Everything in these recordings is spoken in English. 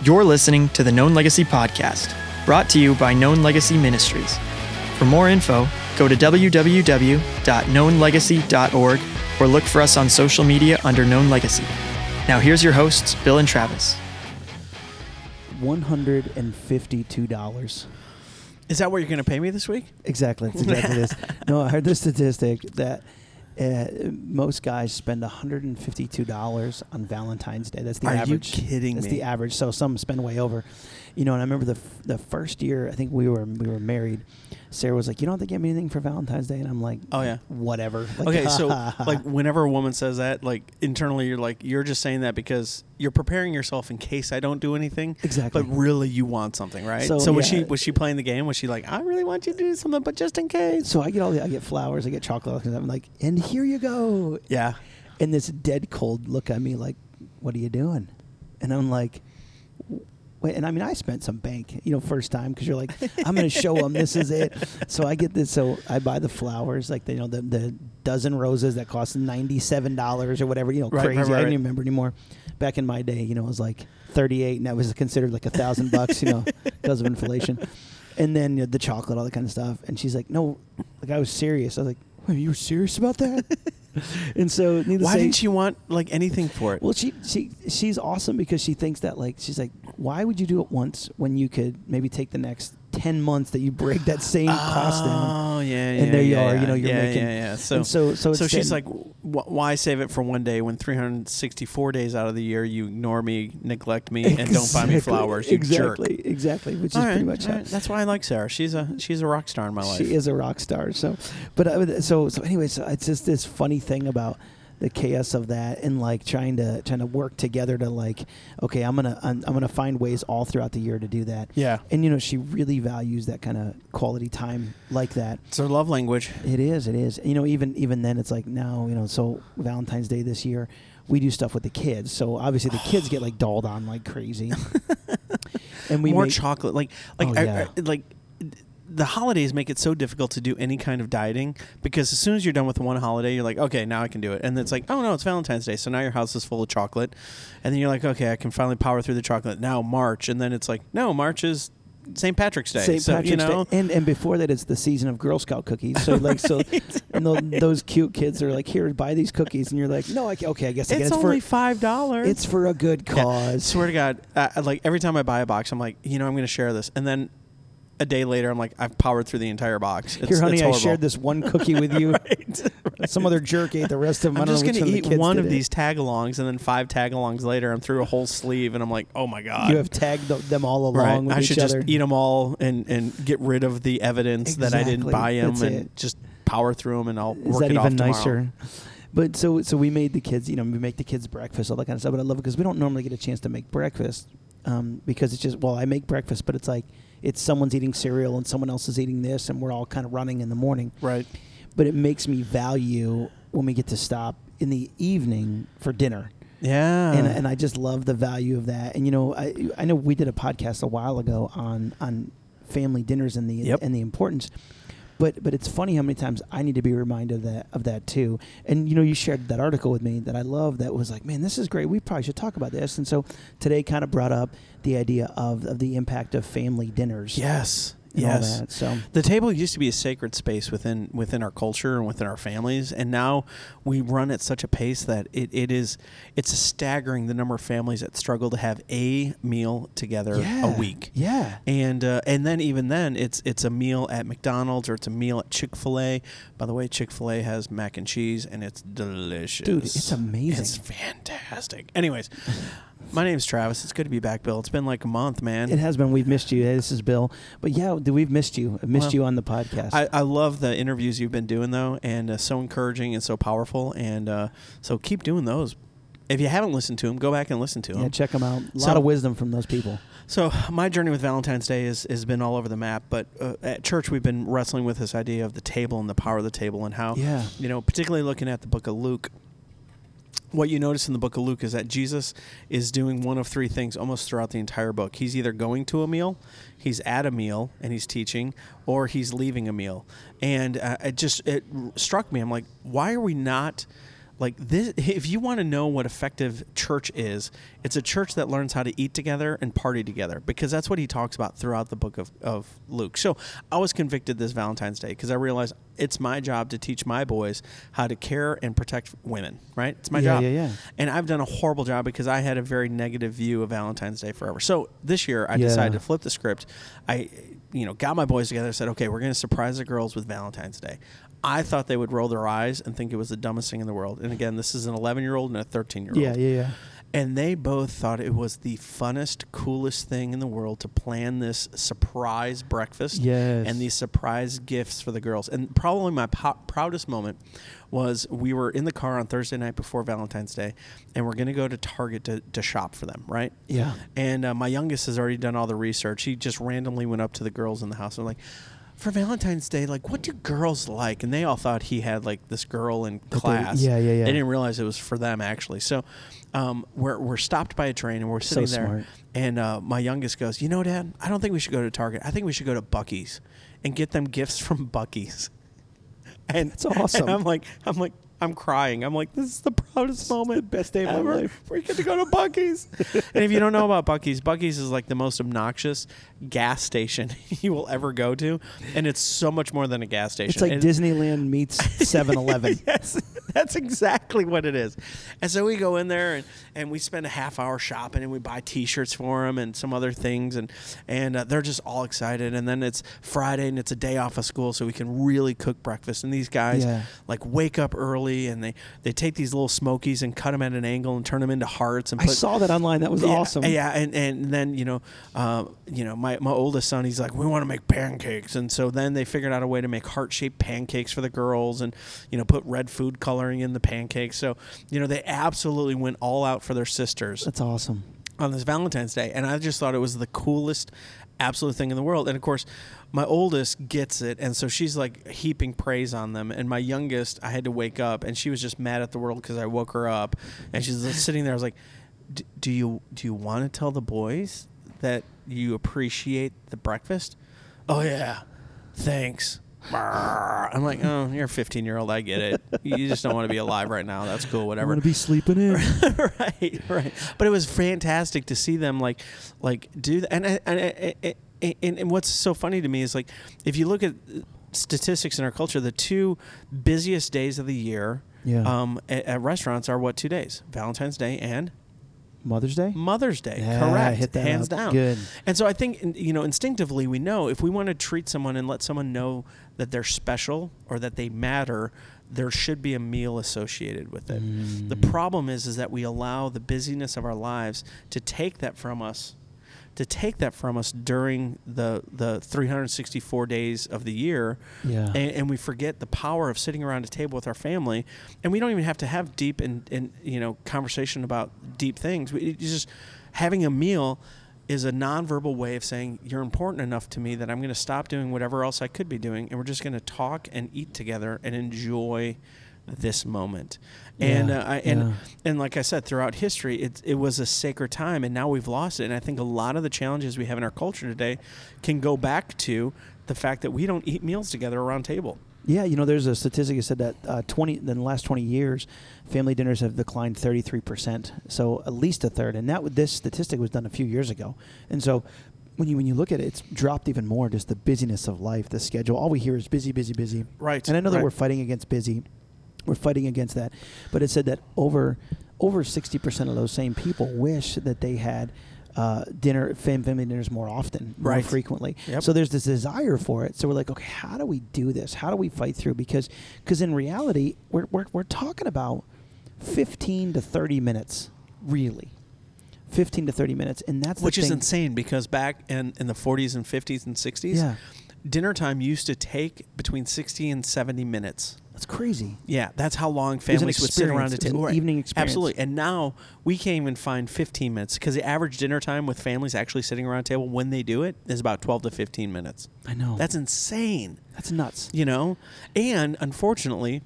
You're listening to the Known Legacy Podcast, brought to you by Known Legacy Ministries. For more info, go to www.knownlegacy.org or look for us on social media under Known Legacy. Now, here's your hosts, Bill and Travis. $152. Is that what you're going to pay me this week? Exactly. That's exactly this. No, I heard the statistic that uh, most guys spend $152 on Valentine's Day. That's the average. Are you kidding That's me? the average. So some spend way over. You know, and I remember the f- the first year I think we were we were married. Sarah was like, "You don't have to get me anything for Valentine's Day," and I'm like, Oh, yeah. whatever." Like, Okay, so like whenever a woman says that, like internally you're like you're just saying that because you're preparing yourself in case I don't do anything. Exactly. But really you want something, right? So, So, was yeah. she was she playing the game? Was she like, I really want you to do something, but just in case? so I get all the I get flowers, I get chocolate, and I'm like, "And here you go." Yeah. and this dead cold look at me like, "What are you doing?" And I'm like. Wait and I mean, I spent some bank, you know, first time because you're like, "I'm going to show them this is it." So I get this. So I buy the flowers, like the, you know, the the dozen roses that cost ninety seven dollars or whatever, you know, Right, crazy. right, I right. don't even remember anymore. Back in my day, you know, it was like thirty eight, and that was considered like a thousand bucks, you know, because of inflation. And then you know, the chocolate, all that kind of stuff. And she's like, "No," like I was serious. I was like, "Wait, you were serious about that?" and so, Why say, didn't she want like anything for it? well, she she she's awesome because she thinks that like she's like, why would you do it once when you could maybe take the next ten months that you break that same cost down? Oh yeah, yeah. And there you yeah, are, you know, you're yeah, making- yeah, yeah. So, and so so it's so she's like, why save it for one day when 364 days out of the year you ignore me, neglect me, and don't buy me flowers? You jerk. exactly, exactly, which is All pretty much right. That's why I like Sarah. She's a she's a rock star in my life. she is a rock star. So, but uh, so so anyway, so it's just this funny thing about the chaos of that and like trying to trying to work together to like okay i'm gonna I'm, I'm gonna find ways all throughout the year to do that Yeah, and you know she really values that kind of quality time like that it's her love language. It is. It is. You know, even even then, it's like now, you know. So Valentine's Day this year, we do stuff with the kids. So obviously, the kids get like dolled on like crazy. and we More make, chocolate, like like Oh, I- yeah. I- like. The holidays make it so difficult to do any kind of dieting because as soon as you're done with one holiday, you're like, okay, now I can do it. And it's like, oh no, it's Valentine's Day, so now your house is full of chocolate, and then you're like, okay, I can finally power through the chocolate. Now March, and then it's like, no, March is St. Patrick's Day. St. so, Patrick's you know, Day, and and before that, it's the season of Girl Scout cookies. So like so, and tho- those cute kids are like, here, buy these cookies, and you're like, no, I, okay, I guess I it's guess only for five dollars. it's for a good Yeah. cause. Swear to God, uh, like every time I buy a box, I'm like, you know, I'm going to share this, and then a day later, I'm like, I've powered through the entire box. It's, Here, honey, I shared this one cookie with you. Right. Some other jerk ate the rest of them. I'm just going to eat the kids one of these tag-alongs, and then five tag-alongs later, I'm through a whole sleeve, and I'm like, oh my God. You have tagged them all along right. with I should other. just eat them all and, and get rid of the evidence that I didn't buy them That's and it. just power through them, and I'll Is work that it even off tomorrow. nicer? But so so we made the kids, you know, we make the kids breakfast, all that kind of stuff. But I love it because we don't normally get a chance to make breakfast um, because it's just well, I make breakfast, but it's like it's someone's eating cereal and someone else is eating this, and we're all kind of running in the morning. Right. But it makes me value when we get to stop in the evening for dinner. Yeah. and, and I just love the value of that. And you know, I I know we did a podcast a while ago on on family dinners and the Yep. and the importance. But but it's funny how many times I need to be reminded of that of that too. And you know, you shared that article with me that I love that was like, man, this is great. We probably should talk about this. And so today kind of brought up the idea of, of the impact of family dinners. yes. Yes. that. So The table used to be a sacred space within within our culture and within our families, and now we run at such a pace that it, it is it's staggering the number of families that struggle to have a meal together yeah, a week. Yeah. And uh, and then even then it's it's a meal at McDonald's or it's a meal at Chick Fil A. By the way, Chick Fil A has mac and cheese and it's delicious. Dude, it's amazing. It's fantastic. Anyways, my name's Travis. It's good to be back, Bill. It's been like a month, man. It has been. We've missed you. Hey, this is Bill. But yeah, we've missed you. I've missed Well, you on the podcast. I, I love the interviews you've been doing though, and uh, so encouraging and so powerful. And uh, so keep doing those. If you haven't listened to them, go back and listen to them. yeah, check them out. A So- lot of wisdom from those people. So my journey with Valentine's Day is, has been all over the map. But uh, at church, we've been wrestling with this idea of the table and the power of the table, and how Yeah. you know, particularly looking at the book of Luke. What you notice in the book of Luke is that Jesus is doing one of three things almost throughout the entire book. He's either going to a meal, he's at a meal and he's teaching, or he's leaving a meal. And uh, it just it struck me. I'm like, why are we not like this if you want to know what effective church is it's a church that learns how to eat together and party together because that's what he talks about throughout the book of, of luke. So i was convicted this valentine's day because i realized it's my job to teach my boys how to care and protect women right? It's my Yeah, job. yeah, yeah. and i've done a horrible job because i had a very negative view of valentine's day forever. So this year i Yeah. decided to flip the script. I you know got my boys together said okay we're going to surprise the girls with valentine's day I thought they would roll their eyes and think it was the dumbest thing in the world. And again, this is an 11 year old and a 13 year old. Yeah, yeah, yeah. And they both thought it was the funnest, coolest thing in the world to plan this surprise breakfast Yes. and these surprise gifts for the girls. And probably my po- proudest moment was we were in the car on Thursday night before Valentine's Day, and we're going to go to Target to, to shop for them, right? Yeah. And uh, my youngest has already done all the research. He just randomly went up to the girls in the house and like, for Valentine's Day, like, what do girls like? And they all thought he had like this girl in they- class. yeah, yeah, yeah. They didn't realize it was for them actually. So, um, we're we're stopped by a train and we're So sitting there, smart. and uh, my youngest goes, "You know, Dad, I don't think we should go to Target. I think we should go to Buc-ee's and get them gifts from Buc-ee's." And That's awesome. And I'm like, I'm like, I'm crying. I'm like, this is the proudest moment, best day of my ever. life. We get to go to Buc-ee's. and if you don't know about Buc-ee's, Buc-ee's is like the most obnoxious gas station you will ever go to, and it's so much more than a gas station. It's like And- Disneyland meets 7-Eleven. yes, that's exactly what it is. And so we go in there and, and we spend a half hour shopping and we buy T-shirts for them and some other things and and uh, they're just all excited. And then it's Friday and it's a day off of school, so we can really cook breakfast. And these guys Yeah. like wake up early and they they take these little smokies and cut them at an angle and turn them into hearts and I saw that online. That was yeah, awesome. Yeah, and, and then you know, uh, you know, my, my oldest son, he's like, we want to make pancakes, and so then they figured out a way to make heart shaped pancakes for the girls, and you know, put red food coloring in the pancakes. So you know, they absolutely went all out for their sisters That's awesome. on this Valentine's Day, and I just thought it was the coolest, absolute thing in the world. And of course, my oldest gets it, and so she's like heaping praise on them. And my youngest, I had to wake up, and she was just mad at the world because I woke her up, and she's sitting there. I was like, "D- "Do you do you want to tell the boys that you appreciate the breakfast?" Oh yeah, thanks. I'm like, oh, you're a 15 year old. I get it. You just don't want to be alive right now. That's cool. Whatever want to be sleeping in. right, right. But it was fantastic to see them like, like do that. And and, and, and, and and what's so funny to me is like, if you look at statistics in our culture, the two busiest days of the year, Yeah. um, at, at restaurants are what two days? Valentine's Day and Mother's Day. Mother's Day. Yeah, Correct. hit that Hands up. down. Good. And so I think you know instinctively we know if we want to treat someone and let someone know that they're special or that they matter, there should be a meal associated with it. The Mm. problem is is that we allow the busyness of our lives to take that from us. To take that from us during the the 364 days of the year, Yeah. and, and we forget the power of sitting around a table with our family, and we don't even have to have deep and, and you know conversation about deep things. We, it's just having a meal is a nonverbal way of saying you're important enough to me that I'm going to stop doing whatever else I could be doing, and we're just going to talk and eat together and enjoy this moment. And uh, I, and yeah. and like I said, throughout history, it it was a sacred time, and now we've lost it. And I think a lot of the challenges we have in our culture today can go back to the fact that we don't eat meals together around table. Yeah, you know, there's a statistic that said that uh, 20 in the last 20 years, family dinners have declined 33 percent. So at least a third, and that this statistic was done a few years ago. And so when you when you look at it, it's dropped even more. Just the busyness of life, the schedule. All we hear is busy, busy, busy. Right, And I know that right. we're fighting against busy. We're fighting against that, but it said that over over 60 percent of those same people wish that they had. Uh, dinner, fam- family dinners more often, more Right. frequently. Yep. So there's this desire for it. So we're like, okay, how do we do this? How do we fight through? Because because in reality, we're, we're, we're talking about 15 to 30 minutes, really. 15 to 30 minutes. And that's the which is insane because back in, in the 40s and 50s and 60s, Yeah. dinner time used to take between 60 and 70 minutes. That's crazy. Yeah, that's how long families would sit around a table. an evening experience. Absolutely. And now we can't even find 15 minutes because the average dinner time with families actually sitting around a table when they do it is about 12 to 15 minutes. I know. That's insane, that's nuts. you know? And unfortunately,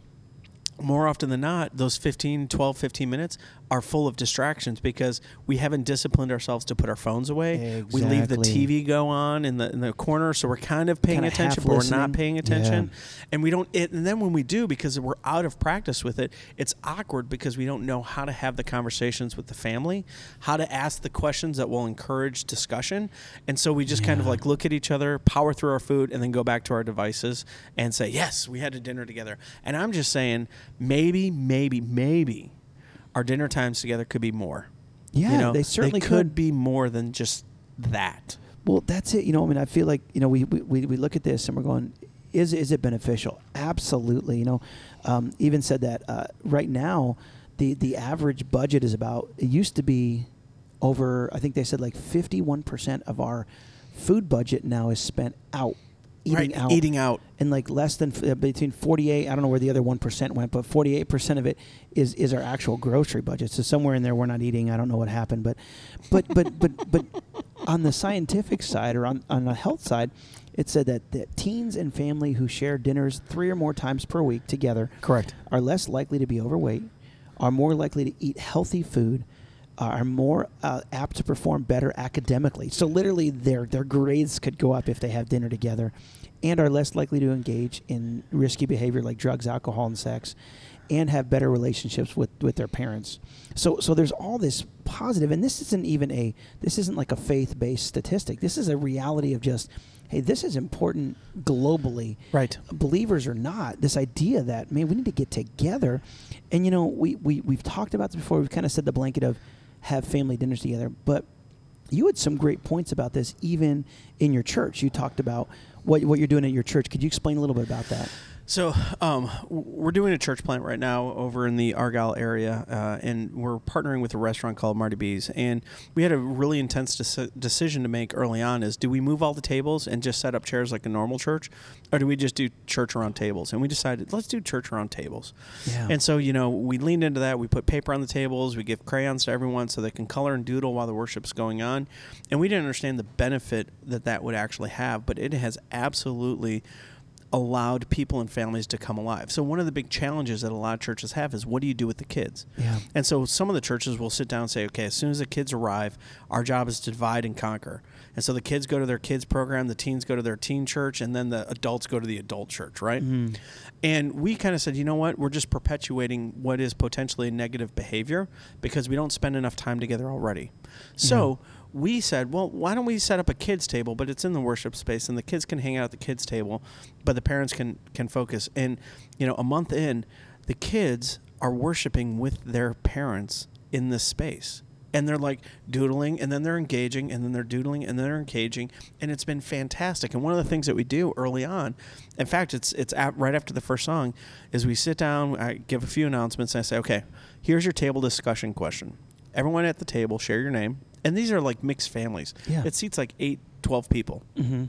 more often than not, those 15, 12, 15 minutes are full of distractions because we haven't disciplined ourselves to put our phones away. We leave the TV go on in the in the corner, so we're kind of paying Kinda attention, half but we're not paying attention. And we don't. It, and then when we do, because we're out of practice with it, it's awkward because we don't know how to have the conversations with the family, how to ask the questions that will encourage discussion, and so we just kind of like look at each other, power through our food, and then go back to our devices and say, "Yes, we had a dinner together." And I'm just saying, maybe, maybe, maybe, our dinner times together could be more. Yeah, you know, they certainly could could. be more than just that. Well, that's it. You know, I mean, I feel like you know, we we, we we look at this and we're going, is is it beneficial? Absolutely. You know, um, even said that uh, right now, the the average budget is about. It used to be over. I think they said like fifty one percent of our food budget now is spent out eating right, out eating out. and like less than uh, between 48 i don't know where the other 1% went but 48% of it is is our actual grocery budget so somewhere in there we're not eating i don't know what happened but but but but but on the scientific side or on, on the health side it said that, that teens and family who share dinners three or more times per week together Correct. are less likely to be overweight are more likely to eat healthy food are more uh, apt to perform better academically. So literally, their their grades could go up if they have dinner together, and are less likely to engage in risky behavior like drugs, alcohol, and sex, and have better relationships with with their parents. So so there's all this positive, and this isn't even a this isn't like a faith based statistic. This is a reality of just. Hey, this is important globally Right. believers or not, this idea that man, we need to get together, and you know, we we we've talked about this before. We've kind of said the blanket of have family dinners together, but you had some great points about this, even in your church. You talked about what what you're doing at your church. Could you explain a little bit about that? So um, we're doing a church plant right now over in the Argyle area, uh, and we're partnering with a restaurant called Marty B's. And we had a really intense deci- decision to make early on: is do we move all the tables and just set up chairs like a normal church, or do we just do church around tables? And we decided let's do church around tables. Yeah. And so you know we leaned into that. We put paper on the tables. We give crayons to everyone so they can color and doodle while the worship's going on. And we didn't understand the benefit that that would actually have, but it has absolutely allowed people and families to come alive. So one of the big challenges that a lot of churches have is what do you do with the kids? Yeah. And so some of the churches will sit down and say, okay, as soon as the kids arrive, our job is to divide and conquer. And so the kids go to their kids program, the teens go to their teen church, and then the adults go to the adult church, right? Mm-hmm. And we kind of said, you know what? We're just perpetuating what is potentially a negative behavior because we don't spend enough time together already. So we said, well, why don't we set up a kids table, but it's in the worship space, and the kids can hang out at the kids table, but the parents can can focus. And you know, a month in, the kids are worshiping with their parents in this space. And they're like doodling, and then they're engaging, and then they're doodling, and then they're engaging, and it's been fantastic. And one of the things that we do early on, in fact, it's it's at, right after the first song, is we sit down, I give a few announcements, and I say, okay, here's your table discussion question. Everyone at the table, share your name, and these are like mixed families. Yeah. It seats like eight, 12 people. Mm-hmm.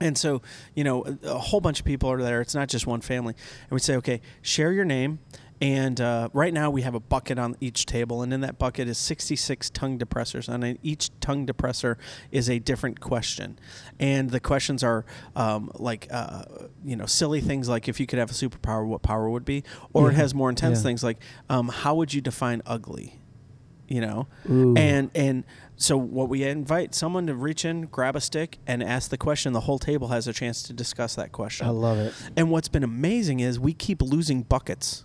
And so, you know, a, a whole bunch of people are there. It's not just one family. And we say, okay, share your name. And uh, right now we have a bucket on each table, and in that bucket is 66 tongue depressors. And each tongue depressor is a different question. And the questions are um, like, uh, you know, silly things like if you could have a superpower, what power would be? Or it has more intense Yeah. things like, um, how would you define ugly? You know? Ooh. And and so what we invite someone to reach in, grab a stick, and ask the question. The whole table has a chance to discuss that question. I love it. And what's been amazing is we keep losing buckets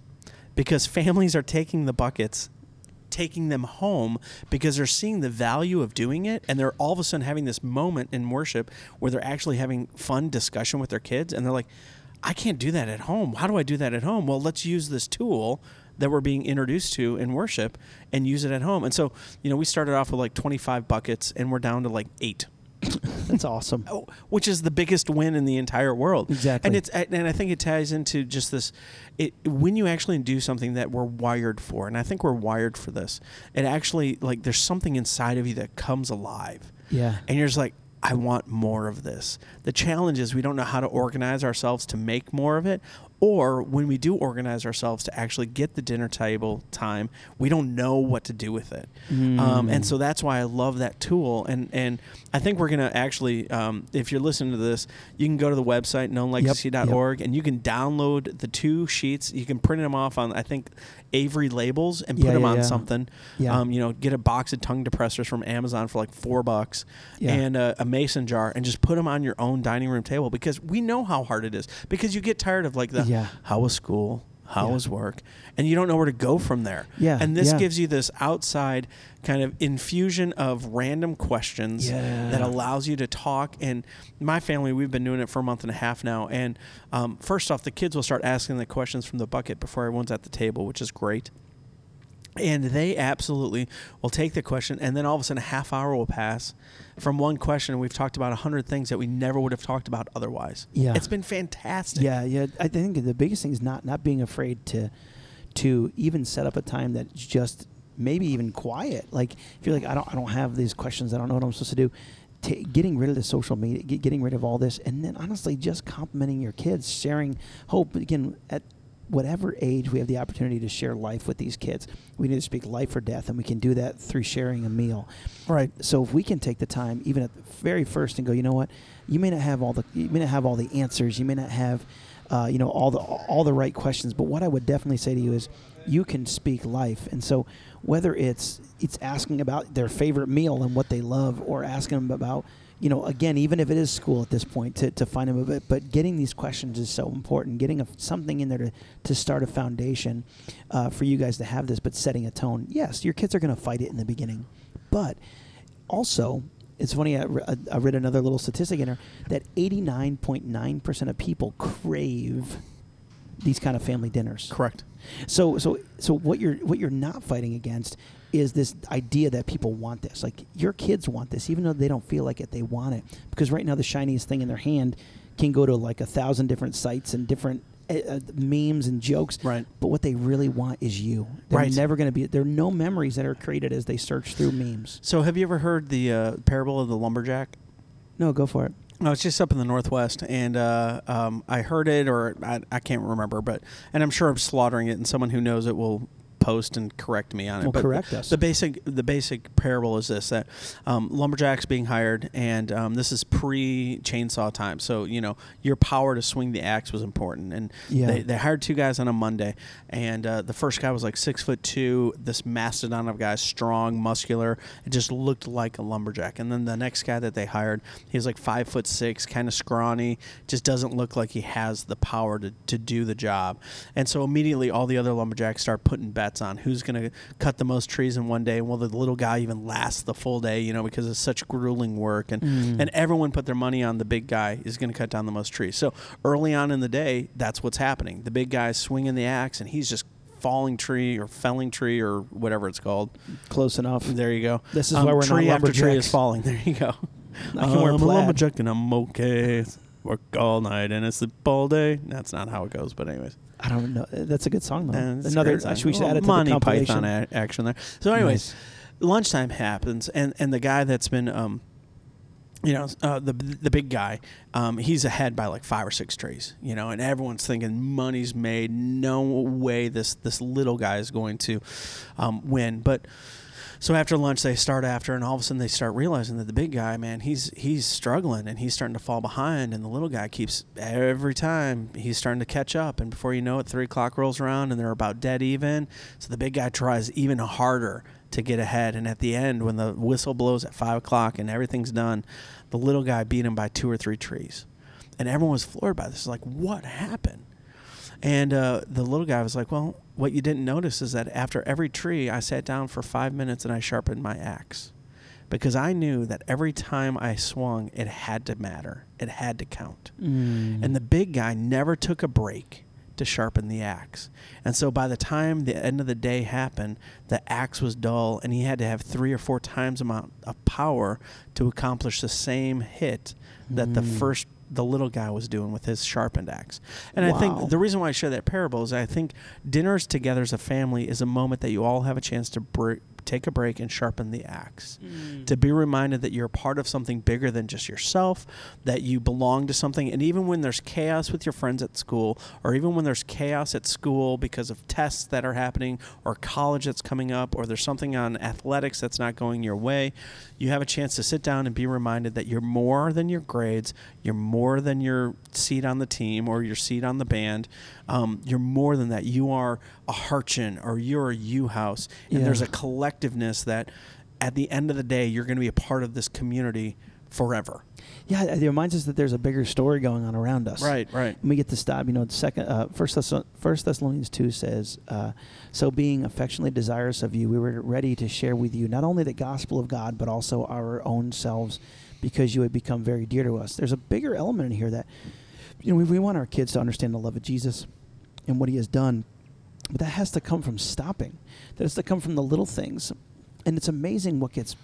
because families are taking the buckets, taking them home because they're seeing the value of doing it, and they're all of a sudden having this moment in worship where they're actually having fun discussion with their kids, and they're like, "I can't do that at home. How do I do that at home?" Well, let's use this tool that we're being introduced to in worship and use it at home. And so, you know, we started off with like 25 buckets, and we're down to like eight. That's awesome. Oh, which is the biggest win in the entire world. Exactly. And it's and I think it ties into just this it when you actually do something that we're wired for. And I think we're wired for this. It actually like there's something inside of you that comes alive. Yeah. And you're just like I want more of this. The challenge is we don't know how to organize ourselves to make more of it Or when we do organize ourselves to actually get the dinner table time, we don't know what to do with it. Um, and so that's why I love that tool. And and I think we're gonna actually, um, if you're listening to this, you can go to the website knownlegacy.org and you can download the two sheets. You can print them off on I think Avery labels and put Yeah, them yeah, on yeah. something. Yeah. Um, you know, get a box of tongue depressors from Amazon for like four bucks and a, a mason jar and just put them on your own dining room table because we know how hard it is because you get tired of like the Yeah. how was school how Yeah. was work and you don't know where to go from there Yeah, and this yeah. gives you this outside kind of infusion of random questions Yeah. that allows you to talk and my family we've been doing it for a month and a half now and um, first off the kids will start asking the questions from the bucket before everyone's at the table which is great and they absolutely will take the question, and then all of a sudden, a half hour will pass from one question. And we've talked about a hundred things that we never would have talked about otherwise. Yeah. it's been fantastic. Yeah, yeah. I think the biggest thing is not not being afraid to to even set up a time that's just maybe even quiet. Like if you're like, I don't I don't have these questions. I don't know what I'm supposed to do. Ta getting rid of the social media, get, getting rid of all this, and then honestly, just complimenting your kids, sharing hope. Again, at whatever age we have the opportunity to share life with these kids, we need to speak life or death, and we can do that through sharing a meal. right. So if we can take the time, even at the very first, and go, you know what, you may not have all the you may not have all the answers, you may not have, uh, you know, all the all the right questions. But what I would definitely say to you is, you can speak life. And so whether it's it's asking about their favorite meal and what they love, or asking them about, you know, again, even if it is school at this point, to, to find them a bit, but getting these questions is so important. Getting a, something in there to, to start a foundation uh, for you guys to have this, but setting a tone. Yes, your kids are going to fight it in the beginning, but also, it's funny. I, I read another little statistic in there that 89.9% of people crave these kind of family dinners. Correct. So, so, so what you're what you're not fighting against is this idea that people want this. Like your kids want this, even though they don't feel like it, they want it because right now the shiniest thing in their hand can go to like a thousand different sites and different uh, uh, memes and jokes. Right. But what they really want is you. They're Right. never going to be. There are no memories that are created as they search through memes. So, have you ever heard the uh, parable of the lumberjack? No, go for it. No, it's just up in the northwest, and uh, um, I heard it, or I, I can't remember, but and I'm sure I'm slaughtering it, and someone who knows it will post and correct me on it. Well, but correct us. The basic the basic parable is this: that um, lumberjacks being hired, and um, this is pre chainsaw time, so you know your power to swing the axe was important, and Yeah. they, they hired two guys on a Monday, and uh, the first guy was like six foot two, this mastodon of a guy, strong, muscular, it just looked like a lumberjack, and then the next guy that they hired, he was like five foot six, kind of scrawny, just doesn't look like he has the power to, to do the job, and so immediately all the other lumberjacks start putting bets on who's going to cut the most trees in one day, and will the little guy even last the full day, you know, because it's such grueling work, and Mm. and everyone put their money on the big guy is going to cut down the most trees. So early on in the day, that's what's happening. The big guy's swinging the axe, and he's just falling tree or felling tree or whatever it's called. Close enough. There you go. This is Um, why we're tree not after tree is falling. There you go. I can wear I'm a lumberjack and I'm okay. Work all night and it's the all day. That's not how it goes, but anyways. I don't know. That's a good song though. And Another. song. Actually, we should Little add it to Monty the compilation. Python a- action there. So, anyways, Nice. lunchtime happens, and and the guy that's been um, you know, uh, the the big guy, um, he's ahead by like five or six trees, you know, and everyone's thinking money's made. No way this this little guy is going to um, win. But so after lunch, they start after, and all of a sudden they start realizing that the big guy, man, he's he's struggling and he's starting to fall behind, and the little guy keeps every time he's starting to catch up, and before you know it, three o'clock rolls around and they're about dead even. So the big guy tries even harder to get ahead, and at the end, when the whistle blows at five o'clock and everything's done, the little guy beat him by two or three trees, and everyone was floored by this. Like, what happened? And uh, the little guy was like, Well, what you didn't notice is that after every tree, I sat down for five minutes and I sharpened my axe. Because I knew that every time I swung, it had to matter, it had to count. Mm. And the big guy never took a break to sharpen the axe. And so by the time the end of the day happened, the axe was dull and he had to have three or four times amount of power to accomplish the same hit that the Mm. first the little guy was doing with his sharpened axe. And I think the reason why I share that parable is I think dinners together as a family is a moment that you all have a chance to br- take a break and sharpen the axe. To be reminded that you're part of something bigger than just yourself, that you belong to something. And even when there's chaos with your friends at school, or even when there's chaos at school because of tests that are happening, or college that's coming up, or there's something on athletics that's not going your way, you have a chance to sit down and be reminded that you're more than your grades, you're more than your seat on the team or your seat on the band. Um, you're more than that. You are a Harchin or you're a U House. And Yeah. there's a collectiveness that at the end of the day, you're going to be a part of this community forever. Yeah, it reminds us that there's a bigger story going on around us. Right, right. And we get to stop. You know, the second, uh, First, Thess- First Thessalonians two says, uh, "So being affectionately desirous of you, we were ready to share with you not only the gospel of God, but also our own selves, because you had become very dear to us." There's a bigger element in here that, you know, we, we want our kids to understand the love of Jesus and what He has done, but that has to come from stopping. That has to come from the little things, and it's amazing what gets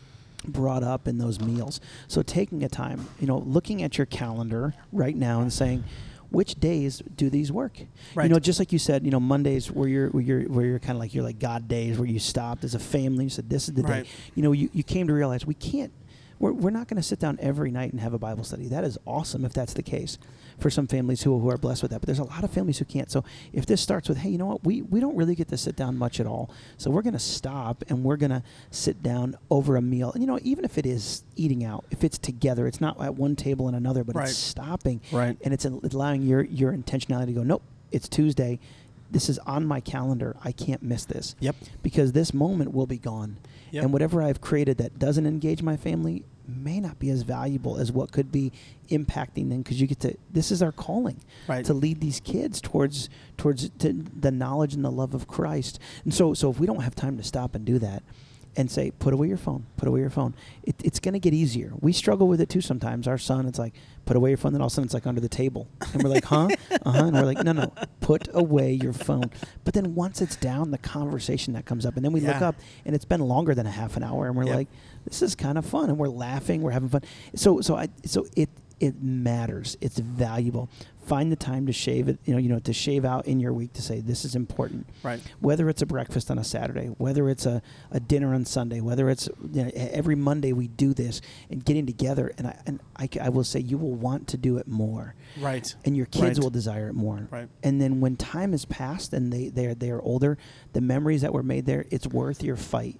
brought up in those meals. So taking a time, you know, looking at your calendar right now and saying, which days do these work? You know, just like you said, you know, Mondays where you're where you're where you're kind of like you're like God days where you stopped as a family. You said this is the Right. day. You know, you, you came to realize we can't. We're, we're not going to sit down every night and have a Bible study. That is awesome if that's the case for some families who, who are blessed with that. But there's a lot of families who can't. So if this starts with, hey, you know what, we, we don't really get to sit down much at all. So we're going to stop and we're going to sit down over a meal. And, you know, even if it is eating out, if it's together, it's not at one table and another, but Right. it's stopping. Right. And it's allowing your, your intentionality to go, nope, it's Tuesday. This is on my calendar. I can't miss this Yep. because this moment will be gone. Yep. And whatever I've created that doesn't engage my family may not be as valuable as what could be impacting them because you get to this is our calling Right. to lead these kids towards towards to the knowledge and the love of Christ. And so so if we don't have time to stop and do that and say put away your phone, put away your phone. It, it's going to get easier. We struggle with it too sometimes. Our son it's like put away your phone then all of a sudden it's like under the table. And we're like, "Huh?" Uh-huh. And we're like, "No, no. Put away your phone." But then once it's down, the conversation that comes up and then we look up and it's been longer than a half an hour and we're Yep. like this is kind of fun and we're laughing we're having fun so so i so it it matters it's valuable find the time to shave it you know you know to shave out in your week to say this is important Right. whether it's a breakfast on a saturday whether it's a, a dinner on sunday whether it's you know, every monday we do this and getting together and i and I, I, will say you will want to do it more Right. and your kids Right. will desire it more. Right. And then when time has passed and they they're they're older, the memories that were made there, it's worth your fight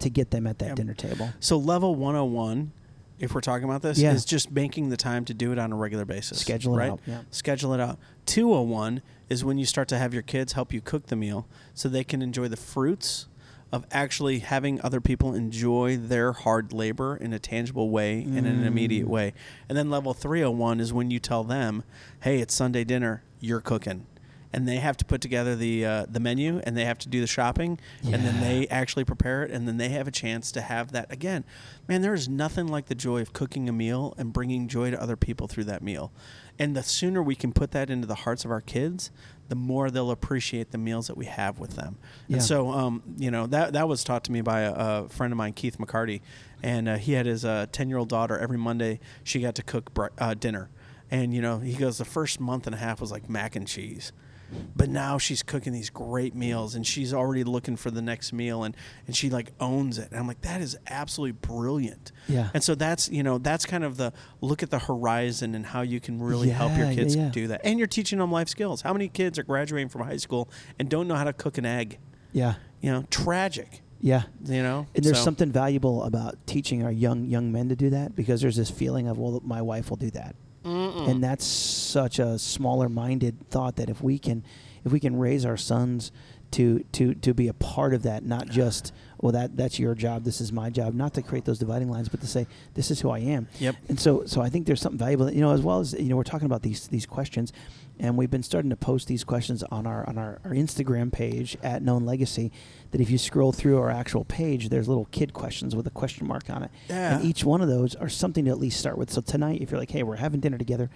to get them at that dinner table. So level 101, if we're talking about this, Yeah. is just making the time to do it on a regular basis. Schedule it right? out, yeah. Schedule it out. 201 is when you start to have your kids help you cook the meal so they can enjoy the fruits of actually having other people enjoy their hard labor in a tangible way and in an immediate Mm. way. And then level 301 is when you tell them, "Hey, it's Sunday dinner, you're cooking." And they have to put together the uh, the menu, and they have to do the shopping, and then they actually prepare it, and then they have a chance to have that again. Man, there is nothing like the joy of cooking a meal and bringing joy to other people through that meal. And the sooner we can put that into the hearts of our kids, the more they'll appreciate the meals that we have with them. Yeah. And so, um, you know, that that was taught to me by a, a friend of mine, Keith McCarty, and uh, he had his ten year old daughter. Every Monday, she got to cook bre- uh, dinner, and you know, he goes the first month and a half was like mac and cheese. But now she's cooking these great meals and she's already looking for the next meal and, and she like owns it. And I'm like, that is absolutely brilliant. Yeah. And so that's you know, that's kind of the look at the horizon and how you can really help your Yeah, yeah, kids yeah. do that. And you're teaching them life skills. How many kids are graduating from high school and don't know how to cook an egg? Yeah. You know, tragic. Yeah. You know? And there's So- something valuable about teaching our young young men to do that because there's this feeling of well my wife will do that. And that's such a smaller minded thought that if we can if we can raise our sons to to to be a part of that not just well that that's your job this is my job not to create those dividing lines but to say this is who I am Yep. and so so I think there's something valuable you know as well as you know we're talking about these these questions and we've been starting to post these questions on our on our, our Instagram page at Known Legacy that if you scroll through our actual page there's little kid questions with a question mark on it Yeah. and each one of those are something to at least start with so tonight if you're like hey we're having dinner together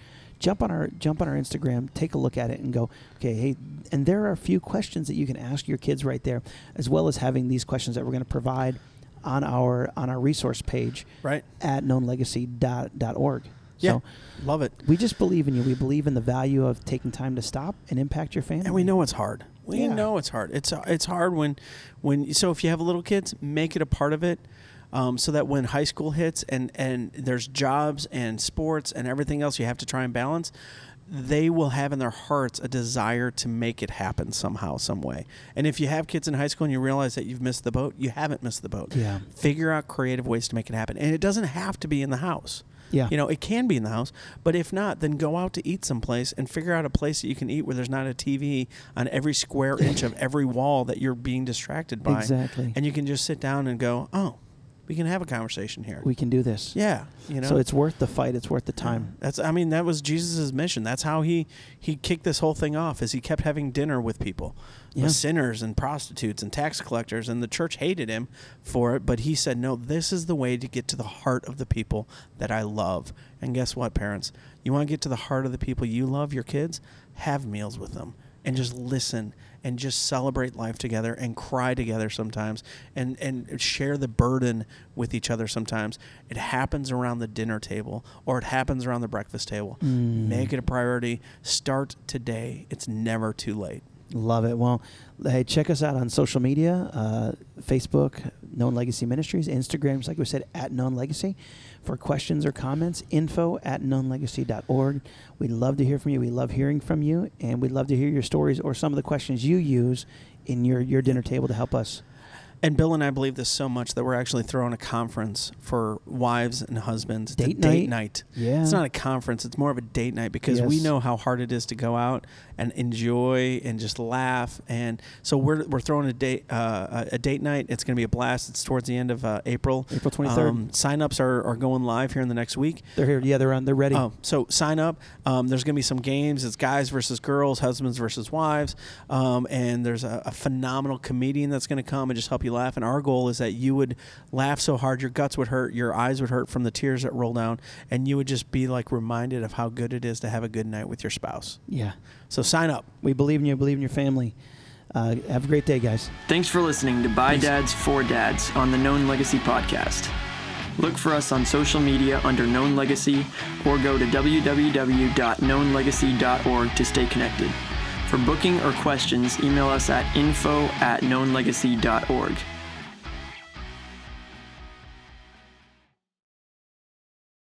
jump on our jump on our Instagram take a look at it and go okay hey and there are a few questions that you can ask your kids right there as well as having these questions that we're going to provide on our on our resource page Right. at knownlegacy.org. Yeah. So Love it. we just believe in you. We believe in the value of taking time to stop and impact your family. And we know it's hard. We Yeah. know it's hard. It's it's hard when when so if you have little kids, make it a part of it. Um, so that when high school hits and, and there's jobs and sports and everything else you have to try and balance, they will have in their hearts a desire to make it happen somehow, some way. And if you have kids in high school and you realize that you've missed the boat, you haven't missed the boat. Yeah. Figure out creative ways to make it happen. And it doesn't have to be in the house. Yeah. You know, it can be in the house, but if not, then go out to eat someplace and figure out a place that you can eat where there's not a TV on every square inch of every wall that you're being distracted by. Exactly. And you can just sit down and go, oh, we can have a conversation here. we can do this. yeah. You know. So it's worth the fight. It's worth the time. That's I mean that was Jesus' mission. That's how he he kicked this whole thing off. Is he kept having dinner with people, Yeah. with sinners and prostitutes and tax collectors, and the church hated him for it. But he said, "No, this is the way to get to the heart of the people that I love." And guess what, parents? You want to get to the heart of the people you love, your kids. Have meals with them and just listen and just celebrate life together and cry together sometimes and and share the burden with each other sometimes it happens around the dinner table or it happens around the breakfast table Mm. make it a priority start today it's never too late Love it. Well, hey, check us out on social media uh, Facebook, Known Legacy Ministries, Instagrams, like we said, at Known Legacy. For questions or comments, info at knownlegacy.org. We'd love to hear from you. We love hearing from you, and we'd love to hear your stories or some of the questions you use in your, your dinner table to help us. And Bill and I believe this so much that we're actually throwing a conference for wives and husbands Date date night? night. Yeah. It's not a conference, it's more of a date night because we know how hard it is to go out and enjoy and just laugh. And so we're, we're throwing a date uh, a date night. It's going to be a blast. It's towards the end of uh, April. April 23rd. Um, sign-ups are, are going live here in the next week. They're here. Yeah, they're on. They're ready. Oh, so sign up. Um, there's going to be some games. It's guys versus girls, husbands versus wives, um, and there's a, a phenomenal comedian that's going to come and just help you laugh. And our goal is that you would laugh so hard your guts would hurt, your eyes would hurt from the tears that roll down, and you would just be like reminded of how good it is to have a good night with your spouse. Yeah. So sign up. We believe in you. Believe in your family. Uh, have a great day, guys. Thanks for listening to By Dads for Dads on the Known Legacy podcast. Look for us on social media under Known Legacy or go to www.knownlegacy.org to stay connected. For booking or questions, email us at info at knownlegacy.org.